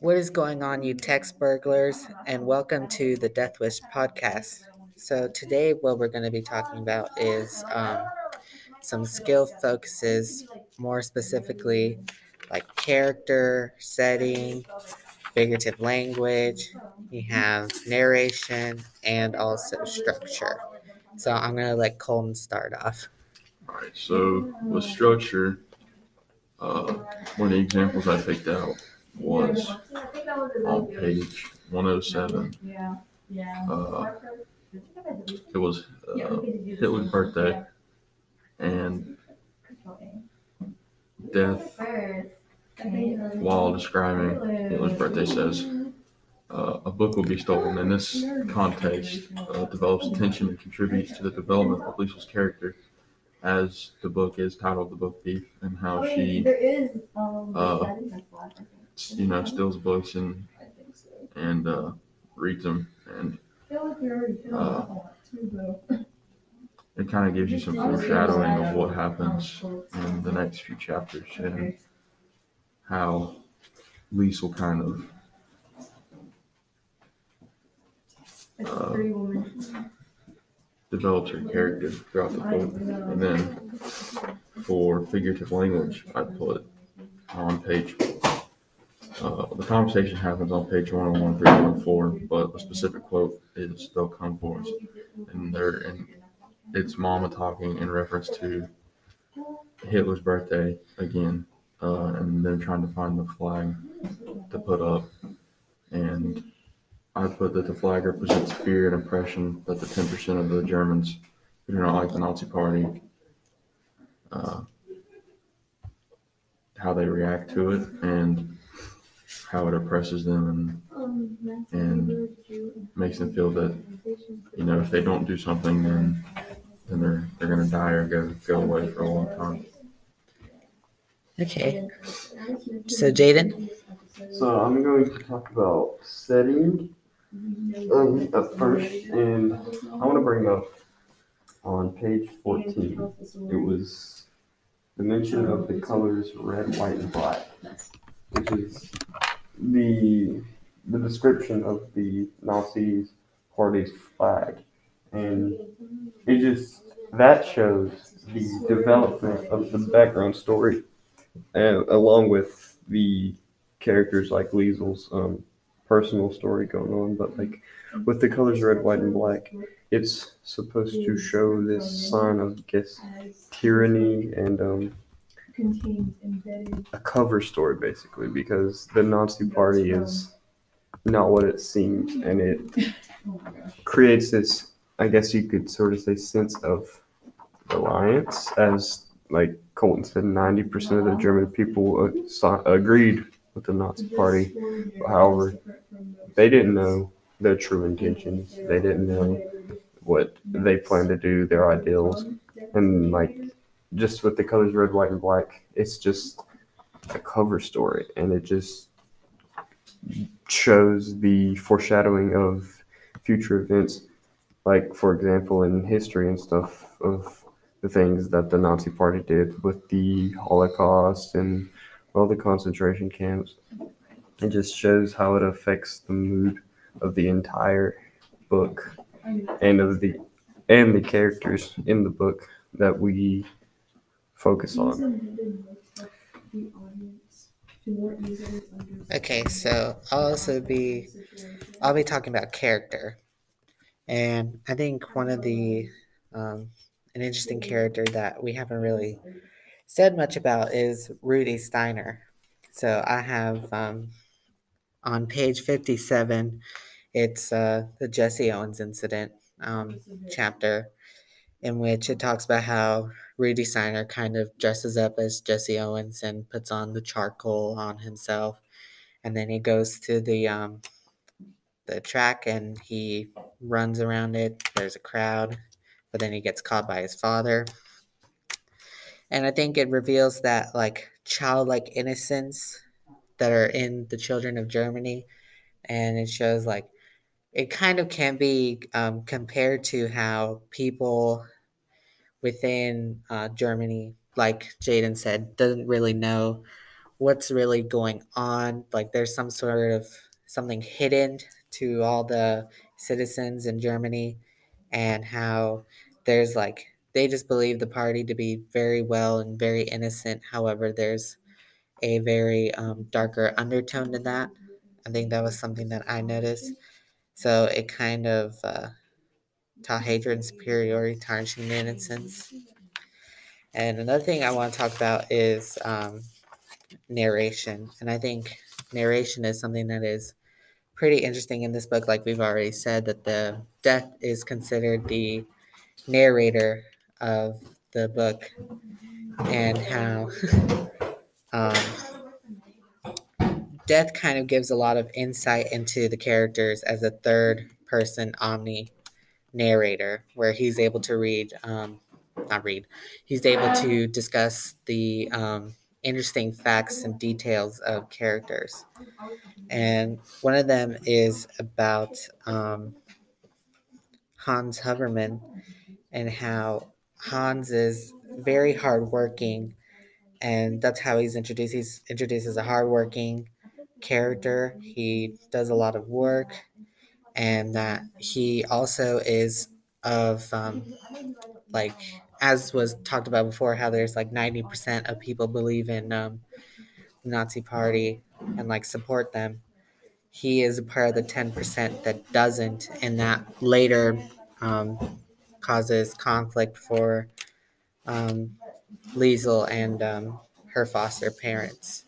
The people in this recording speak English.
What is going on, you text burglars, and welcome to the Death Wish podcast. So, today, what we're going to be talking about is um, some skill focuses, more specifically, like character, setting, figurative language, we have narration, and also structure. So, I'm going to let Colton start off. All right, so with structure, uh, one of the examples I picked out was on page 107. Yeah, Uh, it was uh, Hitler's birthday. and death while describing Hitler's birthday says. Uh, a book will be stolen. In this context, uh, develops tension and contributes to the development of Liesel's character as the book is titled The Book Thief and how she there is, uh, you know steals books and and uh, reads them and uh, it kind of gives you some foreshadowing of what happens in the next few chapters and how Liesel kind of uh, develops her character throughout the book. And then for figurative language, I put on page. Uh, the conversation happens on page 101 through 104, but a specific quote is "They'll come for us," and they're and it's Mama talking in reference to Hitler's birthday again, uh, and they're trying to find the flag to put up, and I put that the flag represents fear and oppression that the 10% of the Germans who do not like the Nazi Party, uh, how they react to it, and how it oppresses them and, and makes them feel that, you know, if they don't do something, then then they're they're gonna die or go go away for a long time. Okay. So, Jayden? So I'm going to talk about setting um, at first, and I want to bring up on page 14. It was the mention of the colors red, white, and black, which is the the description of the Nazis party's flag, and it just that shows the development of the background story, along with the characters like Liesel's um, personal story going on, but like with the colors red, white, and black, it's supposed to show this sign of, I guess, tyranny and um, a cover story, basically, because the Nazi Party is not what it seems, and it creates this, I guess you could sort of say, sense of alliance, as like Colton said, 90% of the German people uh, agreed with the Nazi Party. However, they didn't know their true intentions. They didn't know what they planned to do, their ideals, and like just with the colors red, white, and black, it's just a cover story, and it just shows the foreshadowing of future events, like for example in history and stuff of the things that the Nazi Party did with the Holocaust and all the concentration camps. It just shows how it affects the mood of the entire book and of the and the characters in the book that we focus on. Okay, so I'll also be I'll be talking about character, and I think one of the um, an interesting character that we haven't really said much about is Rudy Steiner. So I have um, on page 57, it's uh, the Jesse Owens incident um, chapter, in which it talks about how Rudy Steiner kind of dresses up as Jesse Owens and puts on the charcoal on himself. And then he goes to the um, the track and he runs around it. There's a crowd, but then he gets caught by his father and I think it reveals that like childlike innocence that are in the children of Germany, and it shows like it kind of can be um, compared to how people within uh, Germany, like Jayden said, doesn't really know what's really going on. Like there's some sort of something hidden to all the citizens in Germany, and how there's like they just believe the party to be very well and very innocent. However, there's a very um, darker undertone to that. I think that was something that I noticed. So it kind of uh, and superiority, tarnishing innocence. And another thing I want to talk about is um, narration. And I think narration is something that is pretty interesting in this book. Like we've already said, that the death is considered the narrator of the book and how um, death kind of gives a lot of insight into the characters as a third person omni narrator where he's able to read um, not read he's able to discuss the um, interesting facts and details of characters. And one of them is about um, hans Hubermann and how hans is very hardworking and that's how he's introduced he's introduced as a hardworking character. He does a lot of work and that he also is of um, like as was talked about before how there's like 90% of people believe in um, the nazi party and like support them. He is a part of the 10% that doesn't and that later um, causes conflict for um, Liesel and um, her foster parents